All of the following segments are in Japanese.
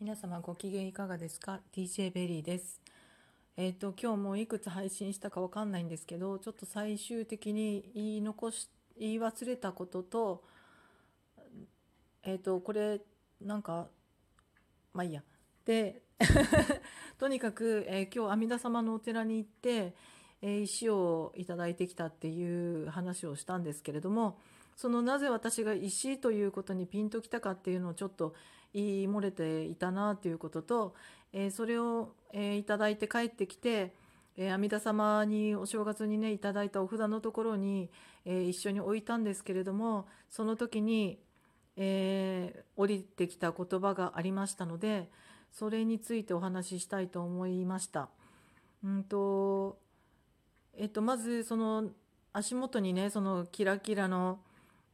皆様ご機嫌いかがですか ?DJ ベリーです。えっ、と、今日もいくつ配信したかわかんないんですけど、ちょっと最終的に言い残し、言い忘れたことと、えっ、と、これ、なんか、まあいいや。で、とにかく、えー今日阿弥陀様のお寺に行って、え石をいただいてきたっていう話をしたんですけれども、そのなぜ私が石ということにピンときたかっていうのをちょっと言い漏れていたなということと、えーそれを、えーいただいて帰ってきて、えー阿弥陀様にお正月にねいただいたお札のところに、えー一緒に置いたんですけれどもその時に、えー降りてきた言葉がありましたのでそれについてお話ししたいと思いました。うんとえっと、まずその足元にねそのキラキラの、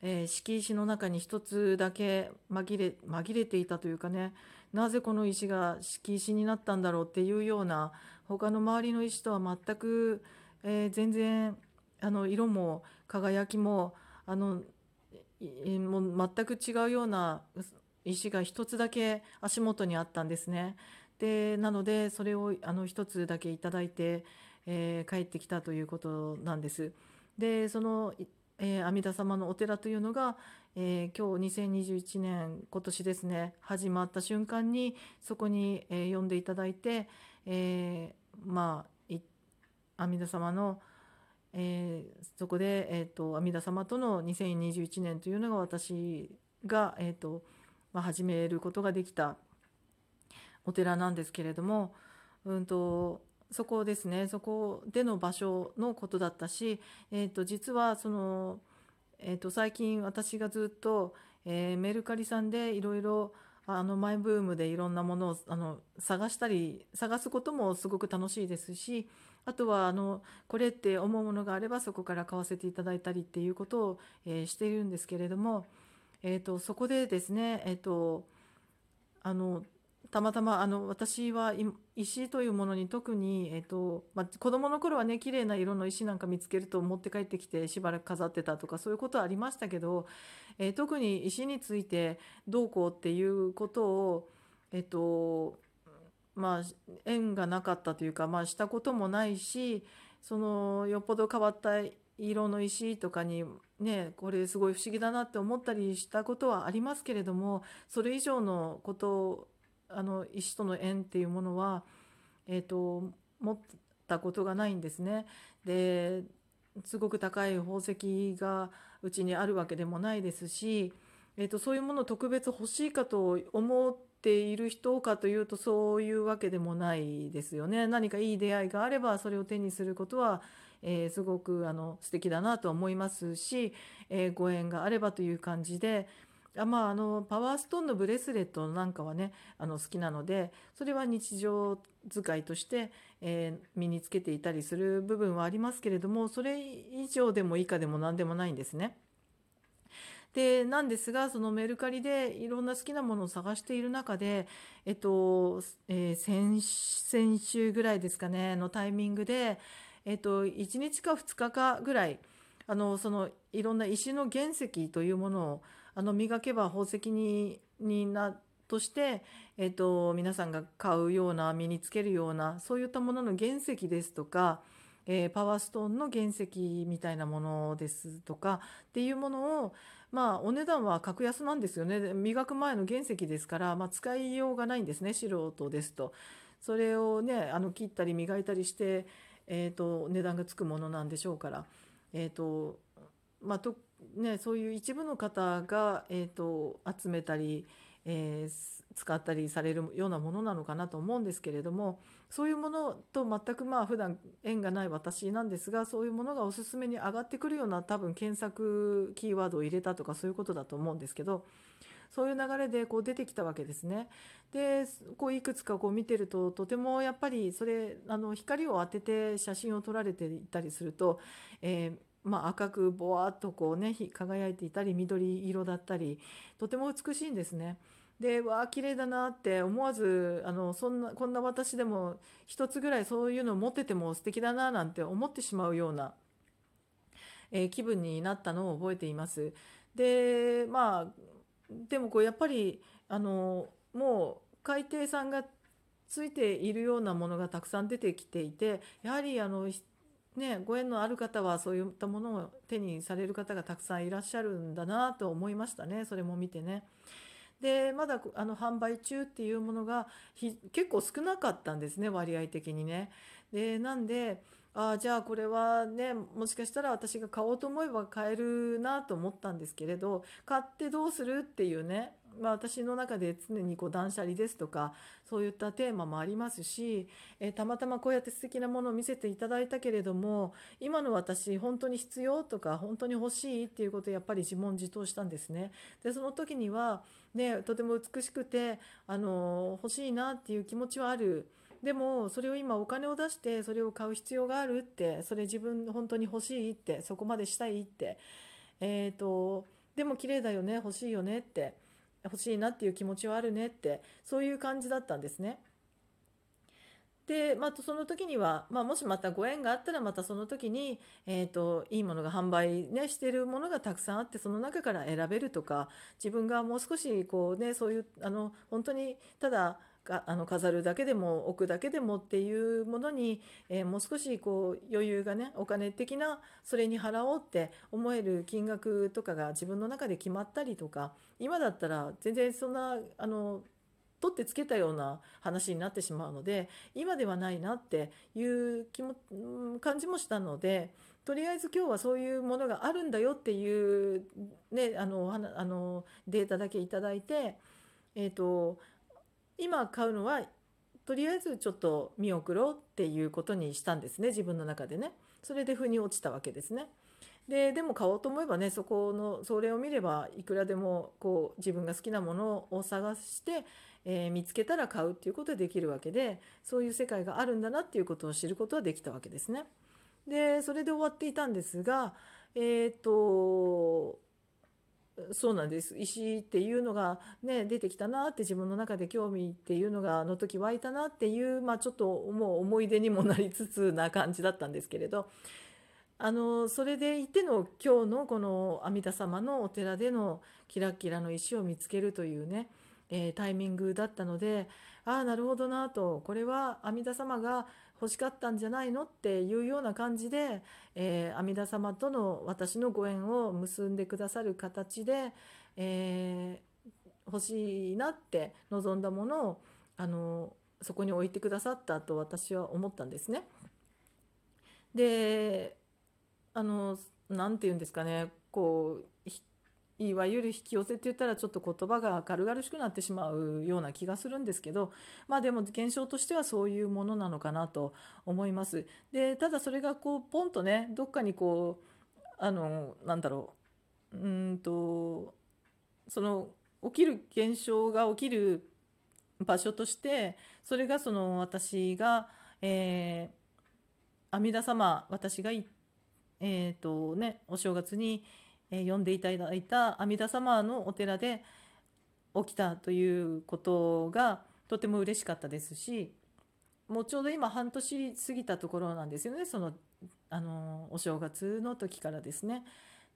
えー敷石の中に一つだけ紛れ紛れていたというかねなぜこの石が敷石になったんだろうっていうような他の周りの石とは全く、えー全然あの色も輝きもあのもう全く違うような石が一つだけ足元にあったんですね。でなのでそれをあの一つだけいいて、えー帰ってきたということなんです。でその、えー阿弥陀様のお寺というのが、えー今日2021年今年ですね始まった瞬間にそこに、えー呼んでいただいて、えーまあ阿弥陀様の、えーそこで、えー、と阿弥陀様との2021年というのが私が、えーとまあ、始めることができたお寺なんですけれども、うん、とそこですね。そこでの場所のことだったし、えー、と実はその、えー、と最近私がずっと、えーメルカリさんでいろいろあのマイブームでいろんなものをあの探したり探すこともすごく楽しいですしあとはあのこれって思うものがあればそこから買わせていただいたりっていうことを、えーしているんですけれども、えー、とそこでですね、えー、とあのたまたまあの私は石というものに特に、えーとまあ、子供の頃はね綺麗な色の石なんか見つけると持って帰ってきてしばらく飾ってたとかそういうことはありましたけど、えー特に石についてどうこうっていうことをえっ、とまあ縁がなかったというか、まあ、したこともないしそのよっぽど変わった色の石とかにねこれすごい不思議だなって思ったりしたことはありますけれどもそれ以上のことあの石との縁っていうものは、えー、と持ったことがないんですね。ですごく高い宝石がうちにあるわけでもないですし、えー、とそういうものを特別欲しいかと思っている人かというとそういうわけでもないですよね。何かいい出会いがあればそれを手にすることは、えーすごくあの素敵だなと思いますし、えーご縁があればという感じで。あまあ、あのパワーストーンのブレスレットなんかはねあの好きなのでそれは日常使いとして、えー身につけていたりする部分はありますけれどもそれ以上でも以下でも何でもないんですね。でなんですがそのメルカリでいろんな好きなものを探している中で、えっとえー先先週ぐらいですかねのタイミングで、えっと、1日か2日かぐらいあのそのいろんな石の原石というものをあの磨けば宝石にになとして、えっと、皆さんが買うような身につけるようなそういったものの原石ですとか、えーパワーストーンの原石みたいなものですとかっていうものをまあお値段は格安なんですよね磨く前の原石ですから、まあ、使いようがないんですね素人ですと。それをねあの切ったり磨いたりして、えー、と値段がつくものなんでしょうから。えーとまあとね、そういう一部の方が、えー、と集めたり、えー使ったりされるようなものなのかなと思うんですけれどもそういうものと全くまあ普段縁がない私なんですがそういうものがおすすめに上がってくるような多分検索キーワードを入れたとかそういうことだと思うんですけどそういう流れでこう出てきたわけですね。でこういくつかこう見てるととてもやっぱりそれあの光を当てて写真を撮られていたりすると、えーまあ、赤くぼわっとこうね輝いていたり緑色だったりとても美しいんですね。でわあ綺麗だなって思わずあのそんなこんな私でも一つぐらいそういうのを持ってても素敵だななんて思ってしまうような、えー気分になったのを覚えています。でまあでもこうやっぱりあのもう海底さんがついているようなものがたくさん出てきていてやはりあのね、ご縁のある方はそういったものを手にされる方がたくさんいらっしゃるんだなと思いましたねそれも見てね。でまだあの販売中っていうものが結構少なかったんですね割合的にね。でなんであじゃあこれはねもしかしたら私が買おうと思えば買えるなと思ったんですけれど買ってどうするっていうねまあ、私の中で常にこう断捨離ですとかそういったテーマもありますし、えー、たまたまこうやって素敵なものを見せていただいたけれども今の私本当に必要とか本当に欲しいっていうことをやっぱり自問自答したんですね。でその時には、ね、とても美しくてあの欲しいなっていう気持ちはある。でもそれを今お金を出してそれを買う必要があるってそれ自分本当に欲しいってそこまでしたいってえっ、とでも綺麗だよね欲しいよねって欲しいなっていう気持ちはあるねってそういう感じだったんですね。で、まあ、その時には、まあ、もしまたご縁があったらまたその時に、えーと、いいものが販売、ね、しているものがたくさんあってその中から選べるとか自分がもう少しこう、ね、そういうあの本当にただかあの飾るだけでも置くだけでもっていうものに、えー、もう少しこう余裕がねお金的なそれに払おうって思える金額とかが自分の中で決まったりとか今だったら全然そんなあの取ってつけたような話になってしまうので今ではないなっていう気も感じもしたのでとりあえず今日はそういうものがあるんだよっていう、ね、あのあのデータだけいただいて、えーと今買うのはとりあえずちょっと見送ろうっていうことにしたんですね。自分の中でね。それで腑に落ちたわけですね。ででも買おうと思えばねそこのそれを見ればいくらでもこう自分が好きなものを探して、えー、見つけたら買うっていうことができるわけでそういう世界があるんだなっていうことを知ることはできたわけですね。でそれで終わっていたんですがえっ、ー、とそうなんです。石っていうのが、ね、出てきたなって自分の中で興味っていうのがあの時湧いたなっていう、まあ、ちょっともう思い出にもなりつつな感じだったんですけれどあのそれでいての今日のこの阿弥陀様のお寺でのキラキラの石を見つけるというね、えー、タイミングだったのでああなるほどなと。これは阿弥陀様が欲しかったんじゃないのっていうような感じで、えー、阿弥陀様との私のご縁を結んでくださる形で、えー、欲しいなって望んだものをあのそこに置いてくださったと私は思ったんですね。であの何て言うんですかねこういわゆる引き寄せって言ったらちょっと言葉が軽々しくなってしまうような気がするんですけどまあでも現象としてはそういうものなのかなと思います。でただそれがこうポンとねどっかにこうあのなんだろううんとその起きる現象が起きる場所としてそれがその私が、えー、阿弥陀様私がえっ、ー、とねお正月にえ呼んでいただいた阿弥陀様のお寺で起きたということがとても嬉しかったですしもうちょうど今半年過ぎたところなんですよねそのあのお正月の時からですね。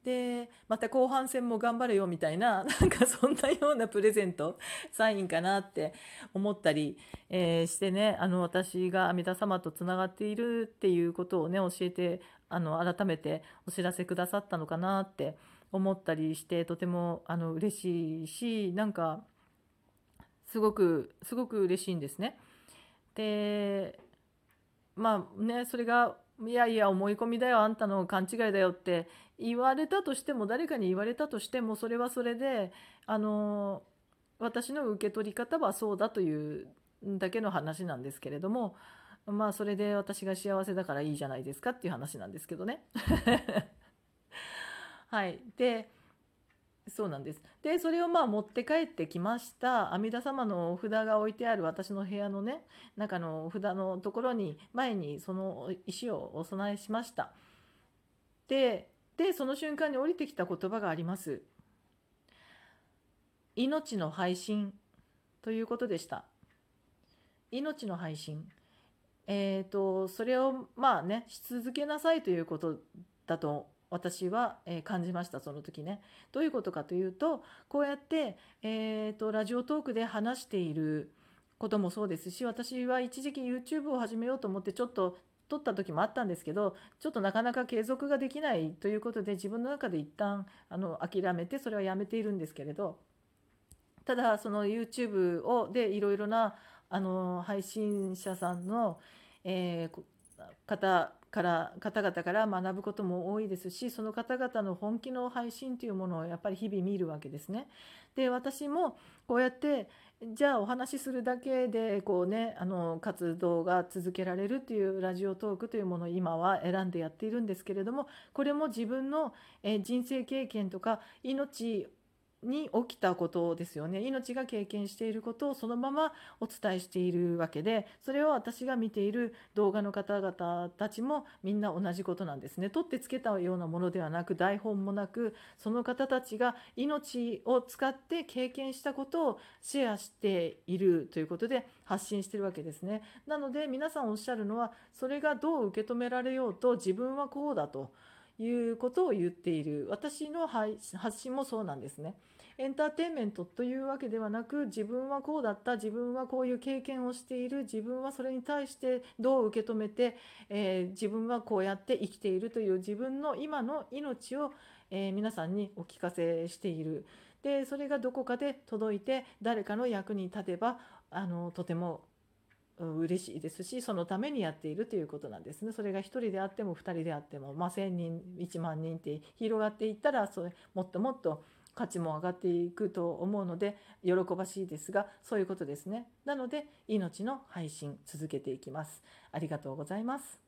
でまた後半戦も頑張れよみたいな なんかそんなようなプレゼントサインかなって思ったり、えー、してねあの私が阿弥陀様とつながっているっていうことをね教えてあの改めてお知らせくださったのかなって思ったりしてとてもあの嬉しいしなんかすごくすごく嬉しいんですね。でまあねそれがいやいや思い込みだよあんたの勘違いだよって言われたとしても誰かに言われたとしてもそれはそれであの私の受け取り方はそうだというだけの話なんですけれどもまあそれで私が幸せだからいいじゃないですかっていう話なんですけどね。はい、でそうなんです。でそれをまあ持って帰ってきました阿弥陀様のお札が置いてある私の部屋のね中のお札のところに前にその石をお供えしました。ででその瞬間に降りてきた言葉があります。命の配信ということでした。命の配信。え、ー、とそれをまあねし続けなさいということだと私は、え感じましたその時ね。どういうことかというとこうやって、えーと、ラジオトークで話している、こともそうですし私は一時期 YouTube を始めようと思ってちょっと撮った時もあったんですけどちょっとなかなか継続ができないということで自分の中で一旦あの諦めてそれはやめているんですけれどただその YouTube をでいろいろなあの配信者さんの、えー、方から方々から学ぶことも多いですしその方々の本気の配信というものをやっぱり日々見るわけですね。で私もこうやってじゃあお話しするだけでこうねあの活動が続けられるっていうラジオトークというものを今は選んでやっているんですけれどもこれも自分の人生経験とか命に起きたことですよね。命が経験していることをそのままお伝えしているわけでそれを私が見ている動画の方々たちもみんな同じことなんですね。取ってつけたようなものではなく台本もなくその方たちが命を使って経験したことをシェアしているということで発信しているわけですね。なので皆さんおっしゃるのはそれがどう受け止められようと自分はこうだと。いうことを言っている私の発信もそうなんですね。エンターテインメントというわけではなく自分はこうだった自分はこういう経験をしている自分はそれに対してどう受け止めて、えー、自分はこうやって生きているという自分の今の命を、えー、皆さんにお聞かせしている。でそれがどこかで届いて誰かの役に立てばあのとても嬉しいですしそのためにやっているということなんですね。それが1人であっても2人であっても、まあ、1,000人1万人って広がっていったらそれもっともっと価値も上がっていくと思うので喜ばしいですがそういうことですね。なので命の配信続けていきます。ありがとうございます。